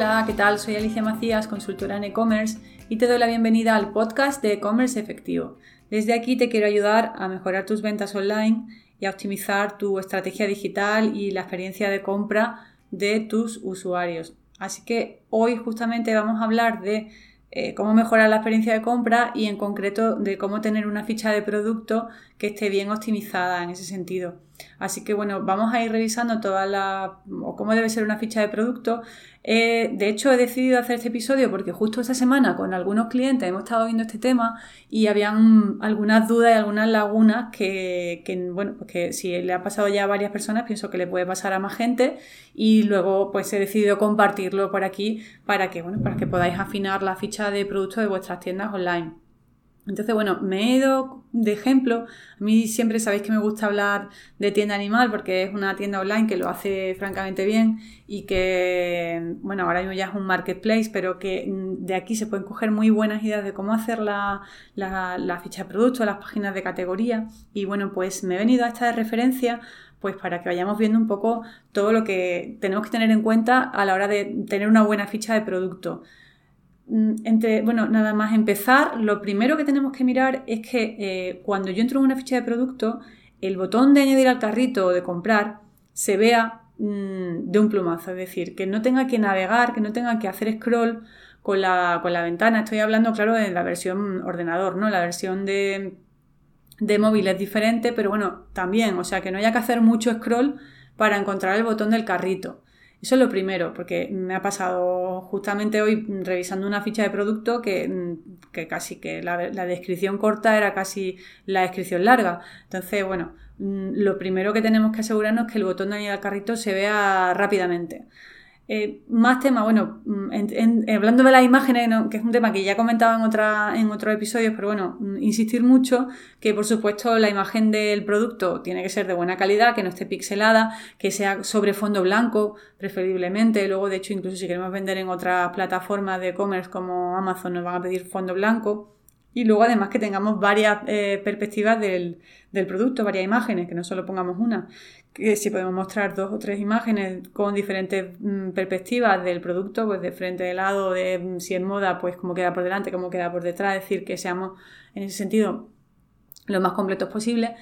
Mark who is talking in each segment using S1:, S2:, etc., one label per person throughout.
S1: Hola, ¿qué tal? Soy Alicia Macías, consultora en e-commerce y te doy la bienvenida al podcast de e-commerce efectivo. Desde aquí te quiero ayudar a mejorar tus ventas online y a optimizar tu estrategia digital y la experiencia de compra de tus usuarios. Así que hoy justamente vamos a hablar de eh, cómo mejorar la experiencia de compra y en concreto de cómo tener una ficha de producto que esté bien optimizada en ese sentido. Así que bueno, vamos a ir revisando toda la o cómo debe ser una ficha de producto. Eh, de hecho, he decidido hacer este episodio porque justo esta semana con algunos clientes hemos estado viendo este tema y habían algunas dudas y algunas lagunas que, bueno, pues que si le ha pasado ya a varias personas, pienso que le puede pasar a más gente y luego pues he decidido compartirlo por aquí para que, bueno, para que podáis afinar la ficha de producto de vuestras tiendas online. Entonces, bueno, me he ido de ejemplo. A mí siempre sabéis que me gusta hablar de tienda animal porque es una tienda online que lo hace francamente bien y que, bueno, ahora mismo ya es un marketplace, pero que mm, de aquí se pueden coger muy buenas ideas de cómo hacer la, ficha de producto, las páginas de categoría. Y bueno, pues me he venido a esta de referencia pues para que vayamos viendo un poco todo lo que tenemos que tener en cuenta a la hora de tener una buena ficha de producto. Mm, entre, bueno, nada más empezar, lo primero que tenemos que mirar es que eh, cuando yo entro en una ficha de producto, el botón de añadir al carrito o de comprar se vea mm, de un plumazo, es decir, que no tenga que navegar, que no tenga que hacer scroll con la, con la ventana. Estoy hablando, claro, de la versión ordenador, ¿no? La versión de, de móvil es diferente, pero bueno, también, o sea, que no haya que hacer mucho scroll para encontrar el botón del carrito. Eso es lo primero, porque me ha pasado justamente hoy revisando una ficha de producto que, casi que la, la, descripción corta era casi la descripción larga. Entonces, bueno, mm, lo primero que tenemos que asegurarnos es que el botón de añadir al carrito se vea rápidamente. Eh, más temas, bueno, mm, hablando de las imágenes, que es un tema que ya he comentado en, otra, en otros episodios, pero bueno, mm, insistir mucho que por supuesto la imagen del producto tiene que ser de buena calidad, que no esté pixelada, que sea sobre fondo blanco, preferiblemente. Luego, de hecho, incluso si queremos vender en otras plataformas de e-commerce como Amazon, nos van a pedir fondo blanco. Y luego además que tengamos varias eh, perspectivas del, producto, varias imágenes, que no solo pongamos una. Que si podemos mostrar dos o tres imágenes con diferentes mm, perspectivas del producto, pues de frente, de lado, de mm, si es moda, pues cómo queda por delante, cómo queda por detrás, es decir, que seamos en ese sentido lo más completos posible.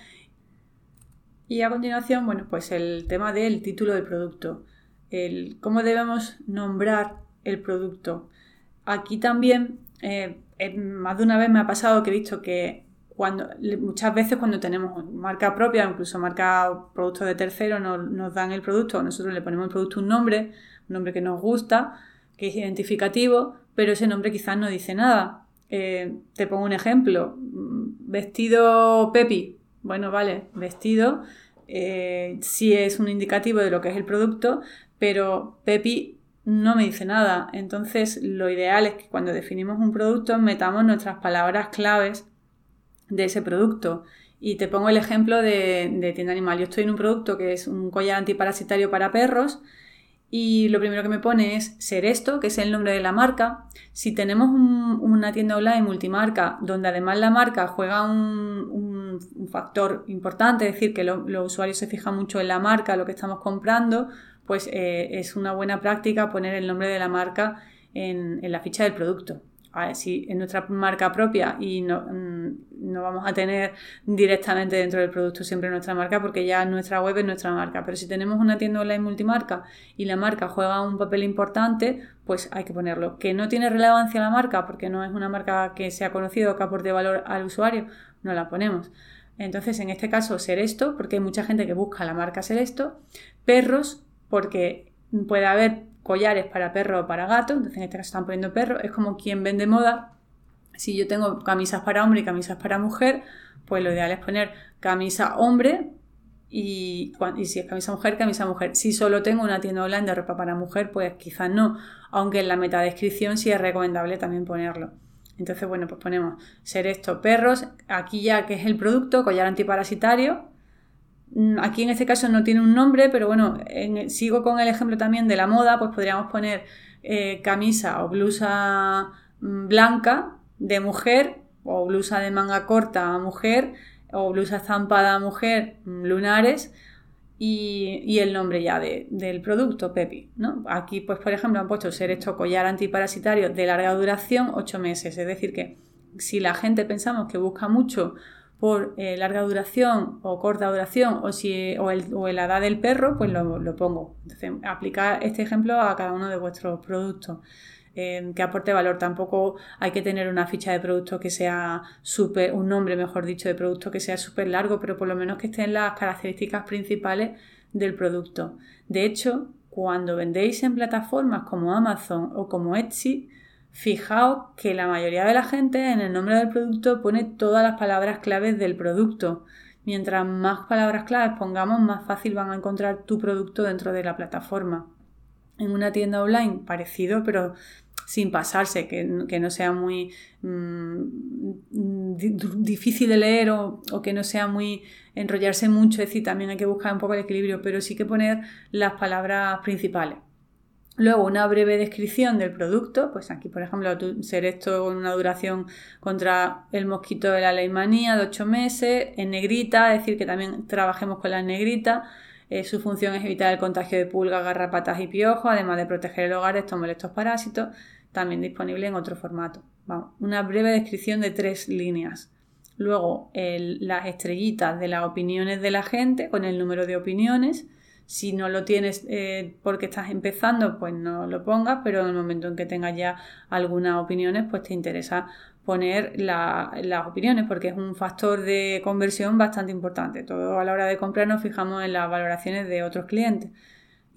S1: Y a continuación, bueno, pues el tema del título del producto. El cómo debemos nombrar el producto. Aquí también eh, más de una vez me ha pasado que he visto que cuando, muchas veces cuando tenemos marca propia, incluso marca producto de tercero, nos, dan el producto, nosotros le ponemos el producto un nombre, un nombre que nos gusta, que es identificativo, pero ese nombre quizás no dice nada. Eh, te pongo un ejemplo, vestido Pepi, bueno, vale, vestido, eh, sí es un indicativo de lo que es el producto, pero Pepi no me dice nada. Entonces, lo ideal es que cuando definimos un producto metamos nuestras palabras claves de ese producto. Y te pongo el ejemplo de, tienda animal. Yo estoy en un producto que es un collar antiparasitario para perros y lo primero que me pone es ser esto, que es el nombre de la marca. Si tenemos una tienda online multimarca donde además la marca juega un, factor importante, es decir, que los usuarios se fijan mucho en la marca, lo que estamos comprando, pues eh, es una buena práctica poner el nombre de la marca en, la ficha del producto. si es nuestra marca propia y no, mm, no, vamos a tener directamente dentro del producto siempre nuestra marca porque ya nuestra web es nuestra marca. Pero si tenemos una tienda online multimarca y la marca juega un papel importante, pues hay que ponerlo. Que no tiene relevancia la marca porque no es una marca que sea conocido o que aporte valor al usuario, no la ponemos. Entonces, en este caso, ser esto, porque hay mucha gente que busca la marca ser esto. Perros, porque puede haber collares para perro o para gato, entonces en este caso están poniendo perro, es como quien vende moda. Si yo tengo camisas para hombre y camisas para mujer, pues lo ideal es poner camisa hombre y, y, si es camisa mujer, camisa mujer. Si solo tengo una tienda online de ropa para mujer, pues quizás no, aunque en la metadescripción sí es recomendable también ponerlo. Entonces, bueno, pues ponemos ser esto perros, aquí ya que es el producto, collar antiparasitario, aquí en este caso no tiene un nombre, pero bueno, sigo con el ejemplo también de la moda, pues podríamos poner eh, camisa o blusa mm, blanca de mujer o blusa de manga corta a mujer o blusa zampada a mujer mm, lunares y, el nombre ya del producto, Pepi. ¿no? Aquí, pues, por ejemplo, han puesto ser esto collar antiparasitario de larga duración, 8 meses. Es decir, que si la gente pensamos que busca mucho por eh, larga duración o corta duración o, si, o, el, o la edad del perro, pues lo, pongo. Entonces, aplicar este ejemplo a cada uno de vuestros productos. Eh, que aporte valor. Tampoco hay que tener una ficha de producto que sea súper, un nombre, mejor dicho, de producto que sea súper largo, pero por lo menos que estén las características principales del producto. De hecho, cuando vendéis en plataformas como Amazon o como Etsy, Fijaos que la mayoría de la gente en el nombre del producto pone todas las palabras claves del producto. Mientras más palabras claves pongamos, más fácil van a encontrar tu producto dentro de la plataforma. En una tienda online, parecido, pero sin pasarse, que, no sea muy mm, difícil de leer o, o, que no sea muy enrollarse mucho, es decir, también hay que buscar un poco el equilibrio, pero sí que poner las palabras principales. Luego una breve descripción del producto, pues aquí por ejemplo ser esto con una duración contra el mosquito de la leimanía de 8 meses, en negrita, es decir que también trabajemos con la negrita. Eh, su función es evitar el contagio de pulgas, garrapatas y piojos, además de proteger el hogar de estos molestos parásitos, también disponible en otro formato. Vamos, una breve descripción de tres líneas. Luego las estrellitas de las opiniones de la gente con el número de opiniones si no lo tienes eh, porque estás empezando, pues no lo pongas, pero en el momento en que tengas ya algunas opiniones, pues te interesa poner las opiniones porque es un factor de conversión bastante importante. Todo a la hora de comprar nos fijamos en las valoraciones de otros clientes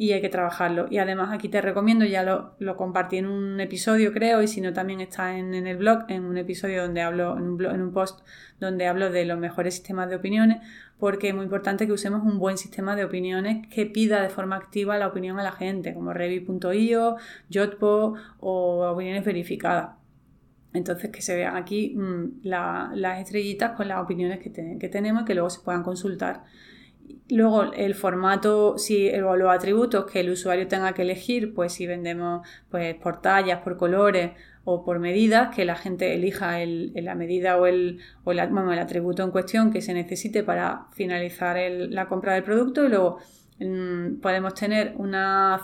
S1: y hay que trabajarlo. Y además aquí te recomiendo, ya lo, compartí en un episodio creo, y si no también está en, el blog, en un episodio donde hablo, en un, en un post donde hablo de los mejores sistemas de opiniones, porque es muy importante que usemos un buen sistema de opiniones que pida de forma activa la opinión a la gente, como Revi.io, Jotpo o opiniones verificadas. Entonces, que se vean aquí mm, las estrellitas con las opiniones que, que tenemos y que luego se puedan consultar. Luego el formato, si los atributos que el usuario tenga que elegir, pues si vendemos pues, por tallas, por colores o por medidas, que la gente elija la medida o, el, o el atributo en cuestión que se necesite para finalizar la compra del producto. Y luego mm, podemos tener una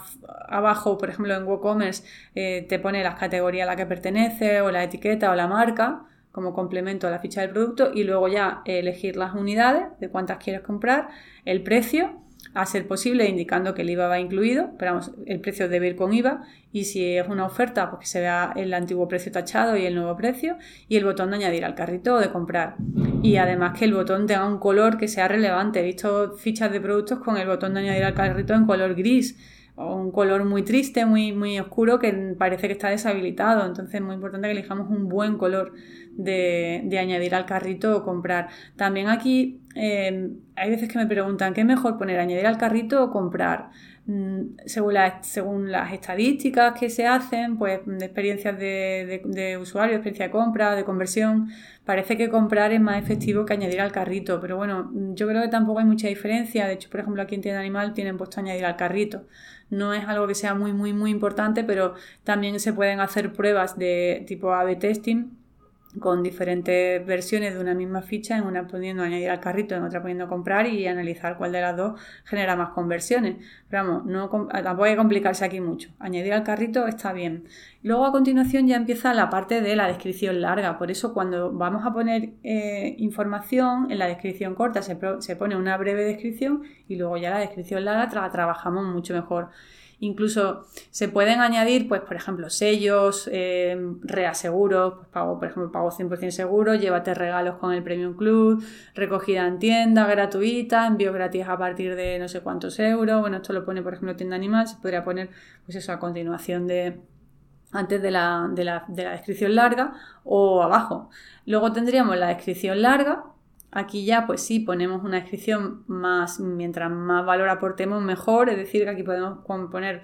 S1: abajo, por ejemplo en WooCommerce eh, te pone las categorías a la que pertenece o la etiqueta o la marca como complemento a la ficha del producto y luego ya elegir las unidades de cuántas quieres comprar, el precio, a ser posible indicando que el IVA va incluido, pero vamos, el precio debe ir con IVA y si es una oferta, pues que se vea el antiguo precio tachado y el nuevo precio y el botón de añadir al carrito o de comprar. Y además que el botón tenga un color que sea relevante. He visto fichas de productos con el botón de añadir al carrito en color gris o un color muy triste, muy, muy oscuro que parece que está deshabilitado. Entonces es muy importante que elijamos un buen color de, añadir al carrito o comprar. También aquí eh, hay veces que me preguntan, ¿qué es mejor poner añadir al carrito o comprar? Mm, según, según las estadísticas que se hacen, pues de experiencias de, de, usuario, experiencia de compra, de conversión, parece que comprar es más efectivo que añadir al carrito. Pero bueno, yo creo que tampoco hay mucha diferencia. De hecho, por ejemplo, aquí en Tienda Animal tienen puesto añadir al carrito. No es algo que sea muy, muy, muy importante, pero también se pueden hacer pruebas de tipo A-B testing con diferentes versiones de una misma ficha, en una poniendo añadir al carrito, en otra poniendo comprar y analizar cuál de las dos genera más conversiones. Pero vamos, no, tampoco hay que complicarse aquí mucho. Añadir al carrito está bien. Luego a continuación ya empieza la parte de la descripción larga. Por eso cuando vamos a poner eh, información en la descripción corta se, se, pone una breve descripción y luego ya la descripción larga la trabajamos mucho mejor. Incluso se pueden añadir, pues, por ejemplo, sellos, eh, reaseguros, pues, pago, por ejemplo, pago 100% seguro, llévate regalos con el Premium Club, recogida en tienda gratuita, envío gratis a partir de no sé cuántos euros. Bueno, esto lo pone, por ejemplo, tienda animal, se podría poner, pues eso, a continuación de, antes de la, de la, de la descripción larga o abajo. Luego tendríamos la descripción larga, Aquí ya, pues sí, ponemos una descripción más, mientras más valor aportemos, mejor. Es decir, que aquí podemos poner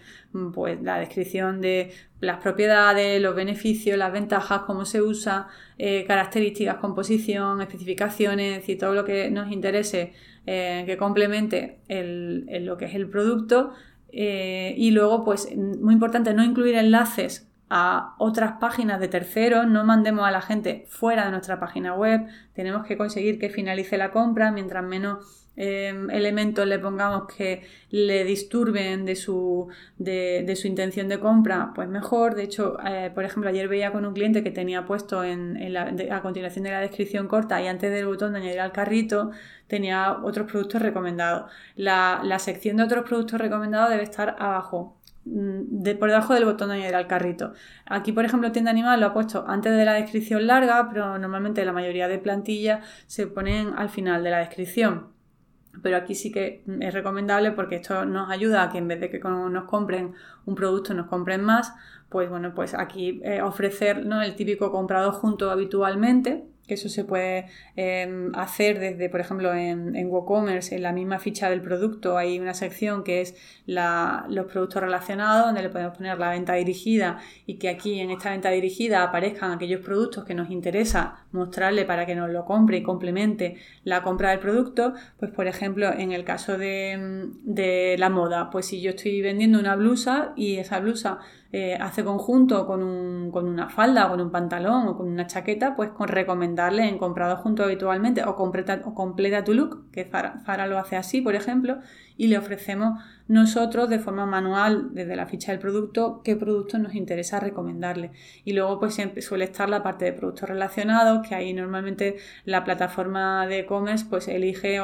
S1: pues, la descripción de las propiedades, los beneficios, las ventajas, cómo se usa, eh, características, composición, especificaciones, es decir, todo lo que nos interese eh, que complemente lo que es el producto. Eh, y luego, pues, muy importante, no incluir enlaces a otras páginas de terceros, no mandemos a la gente fuera de nuestra página web, tenemos que conseguir que finalice la compra, mientras menos Em, elementos le pongamos que le disturben de su, de, su intención de compra, pues mejor. De hecho, eh, por ejemplo, ayer veía con un cliente que tenía puesto en, a continuación de la descripción corta y antes del botón de añadir al carrito, tenía otros productos recomendados. La, la sección de otros productos recomendados debe estar abajo. Mm, de, por debajo del botón de añadir al carrito. Aquí, por ejemplo, tienda animal lo ha puesto antes de la descripción larga, pero normalmente la mayoría de plantillas se ponen al final de la descripción pero aquí sí que es recomendable porque esto nos ayuda a que en vez de que nos compren un producto nos compren más, pues bueno, pues aquí eh, ofrecer ¿no? el típico comprado junto habitualmente, que eso se puede em, hacer desde, por ejemplo, en, en, WooCommerce, en la misma ficha del producto, hay una sección que es los productos relacionados, donde le podemos poner la venta dirigida y que aquí en esta venta dirigida aparezcan aquellos productos que nos interesa mostrarle para que nos lo compre y complemente la compra del producto. Pues, por ejemplo, en el caso de, de la moda, pues si yo estoy vendiendo una blusa y esa blusa eh, hace conjunto con, un, con, una falda, con un pantalón o con una chaqueta, pues con recomendarle en comprado junto habitualmente o completa, o completa tu look, que Zara, lo hace así, por ejemplo, y le ofrecemos nosotros de forma manual desde la ficha del producto qué productos nos interesa recomendarle. Y luego pues siempre suele estar la parte de productos relacionados, que ahí normalmente la plataforma de e-commerce pues elige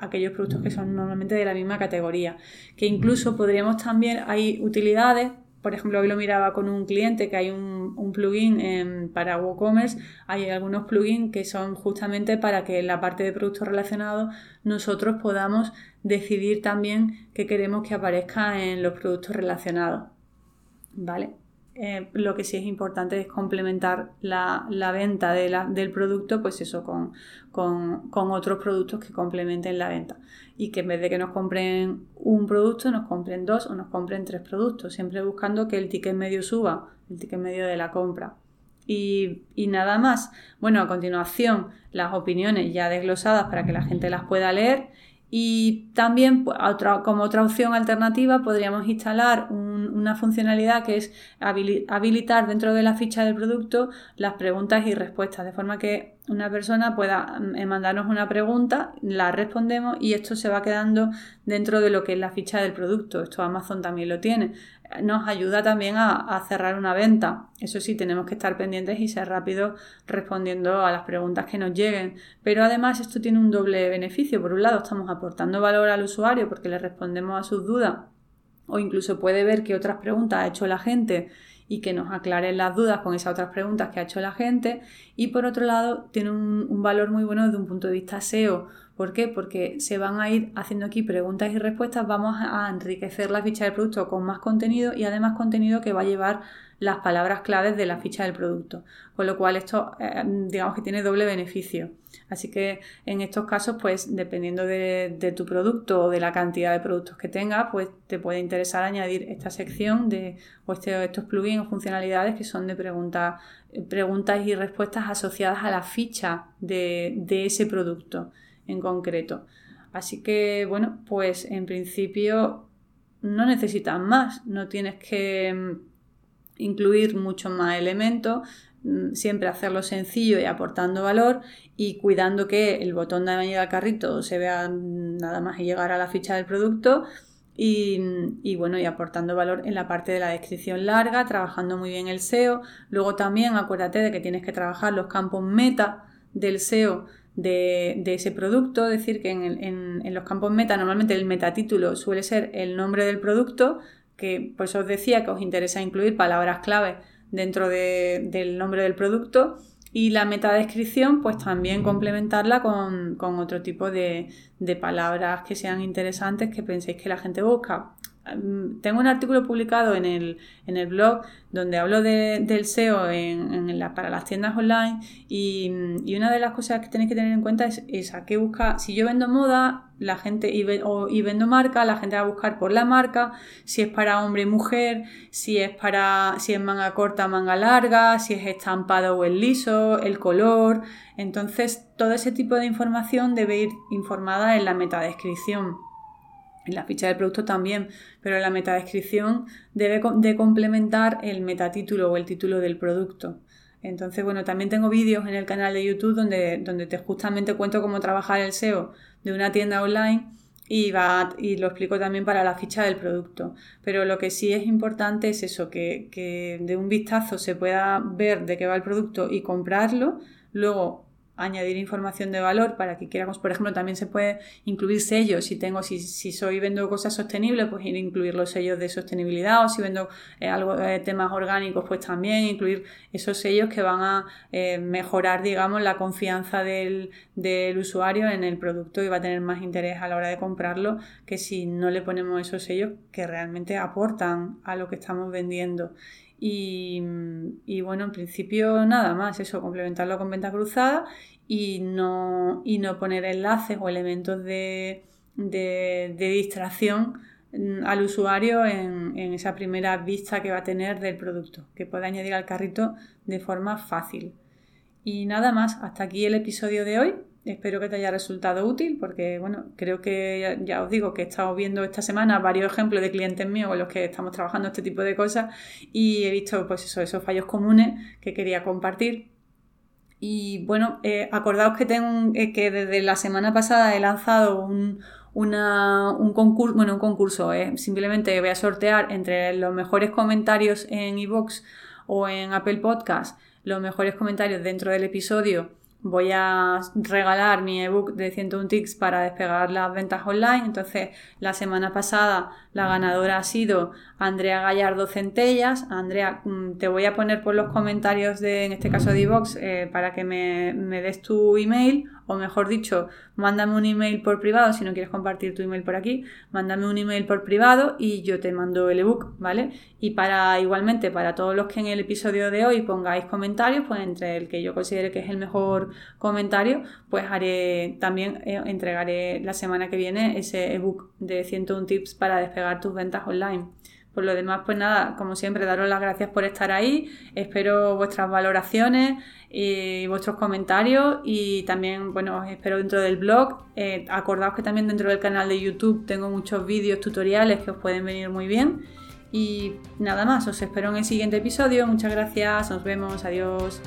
S1: aquellos productos que son normalmente de la misma categoría. Que incluso podríamos también, hay utilidades por ejemplo, hoy lo miraba con un cliente que hay un, plugin para WooCommerce, hay algunos plugins que son justamente para que en la parte de productos relacionados nosotros podamos decidir también qué queremos que aparezca en los productos relacionados. ¿Vale? Eh, lo que sí es importante es complementar la, venta del producto, pues eso, con, con, otros productos que complementen la venta. Y que en vez de que nos compren un producto, nos compren dos o nos compren tres productos, siempre buscando que el ticket medio suba, el ticket medio de la compra. Y, y, nada más. Bueno, a continuación, las opiniones ya desglosadas para que la gente las pueda leer y también pues, como otra opción alternativa podríamos instalar una funcionalidad que es habilitar dentro de la ficha del producto las preguntas y respuestas, de forma que una persona pueda mm, mandarnos una pregunta, la respondemos y esto se va quedando dentro de lo que es la ficha del producto. Esto Amazon también lo tiene nos ayuda también a, cerrar una venta. Eso sí, tenemos que estar pendientes y ser rápidos respondiendo a las preguntas que nos lleguen. Pero además esto tiene un doble beneficio. Por un lado, estamos aportando valor al usuario porque le respondemos a sus dudas o incluso puede ver qué otras preguntas ha hecho la gente y que nos aclaren las dudas con esas otras preguntas que ha hecho la gente. Y por otro lado, tiene un, valor muy bueno desde un punto de vista SEO ¿Por qué? Porque se van a ir haciendo aquí preguntas y respuestas, vamos a enriquecer la ficha del producto con más contenido y además contenido que va a llevar las palabras claves de la ficha del producto. Con lo cual esto eh, digamos que tiene doble beneficio. Así que en estos casos, pues dependiendo de, tu producto o de la cantidad de productos que tengas, pues te puede interesar añadir esta sección de o este, estos plugins funcionalidades que son de preguntas, preguntas y respuestas asociadas a la ficha de, ese producto en concreto. Así que, bueno, pues en principio no necesitas más, no tienes que mm, incluir muchos más elementos, mm, siempre hacerlo sencillo y aportando valor y cuidando que el botón de añadir al carrito se vea nada más y llegar a la ficha del producto y, bueno, y aportando valor en la parte de la descripción larga, trabajando muy bien el SEO. Luego también acuérdate de que tienes que trabajar los campos meta del SEO de, ese producto, es decir, que en, los campos meta normalmente el metatítulo suele ser el nombre del producto, que por eso os decía que os interesa incluir palabras clave dentro del nombre del producto y la metadescripción pues también complementarla con, otro tipo de, de, palabras que sean interesantes que penséis que la gente busca. Tengo un artículo publicado en el, en el blog donde hablo del SEO en, la, para las tiendas online y, una de las cosas que tenéis que tener en cuenta es esa, que busca, si yo vendo moda, la gente y, y, vendo marca, la gente va a buscar por la marca, si es para hombre y mujer, si es para si es manga corta, manga larga, si es estampado o el liso, el color. Entonces, todo ese tipo de información debe ir informada en la metadescripción en la ficha del producto también, pero la metadescripción debe de complementar el metatítulo o el título del producto. Entonces, bueno, también tengo vídeos en el canal de YouTube donde, donde te justamente cuento cómo trabajar el SEO de una tienda online y, va, y lo explico también para la ficha del producto. Pero lo que sí es importante es eso, que, que de un vistazo se pueda ver de qué va el producto y comprarlo. Luego añadir información de valor para que quieramos, por ejemplo, también se puede incluir sellos. Si tengo, si, si soy vendo cosas sostenibles, pues incluir los sellos de sostenibilidad, o si vendo eh, algo eh, temas orgánicos, pues también incluir esos sellos que van a eh, mejorar, digamos, la confianza del, del, usuario en el producto y va a tener más interés a la hora de comprarlo que si no le ponemos esos sellos que realmente aportan a lo que estamos vendiendo. Y, bueno, en principio nada más, eso, complementarlo con venta cruzada y no, y no poner enlaces o elementos de, de, distracción mm, al usuario en, en, esa primera vista que va a tener del producto, que pueda añadir al carrito de forma fácil. Y nada más, hasta aquí el episodio de hoy. Espero que te haya resultado útil porque, bueno, creo que ya, os digo que he estado viendo esta semana varios ejemplos de clientes míos con los que estamos trabajando este tipo de cosas y he visto, pues eso, esos fallos comunes que quería compartir. Y bueno, eh, acordaos que, tengo, eh, que desde la semana pasada he lanzado un, un concurso, bueno, un concurso, eh, simplemente voy a sortear entre los mejores comentarios en iVoox o en Apple Podcast, los mejores comentarios dentro del episodio voy a regalar mi ebook de 101 tics para despegar las ventas online. Entonces, la semana pasada la ganadora ha sido Andrea Gallardo Centellas. Andrea, mm, te voy a poner por los comentarios de, en este caso de iVox, eh, para que me, me des tu email o mejor dicho, mándame un email por privado, si no quieres compartir tu email por aquí, mándame un email por privado y yo te mando el ebook, ¿vale? Y para igualmente, para todos los que en el episodio de hoy pongáis comentarios, pues entre el que yo considere que es el mejor comentario, pues haré, también eh, entregaré la semana que viene ese ebook de 101 tips para despegar tus ventas online. Por lo demás, pues nada, como siempre, daros las gracias por estar ahí. Espero vuestras valoraciones y vuestros comentarios y también, bueno, os espero dentro del blog. Eh, acordaos que también dentro del canal de YouTube tengo muchos vídeos tutoriales que os pueden venir muy bien. Y nada más, os espero en el siguiente episodio. Muchas gracias, nos vemos, adiós.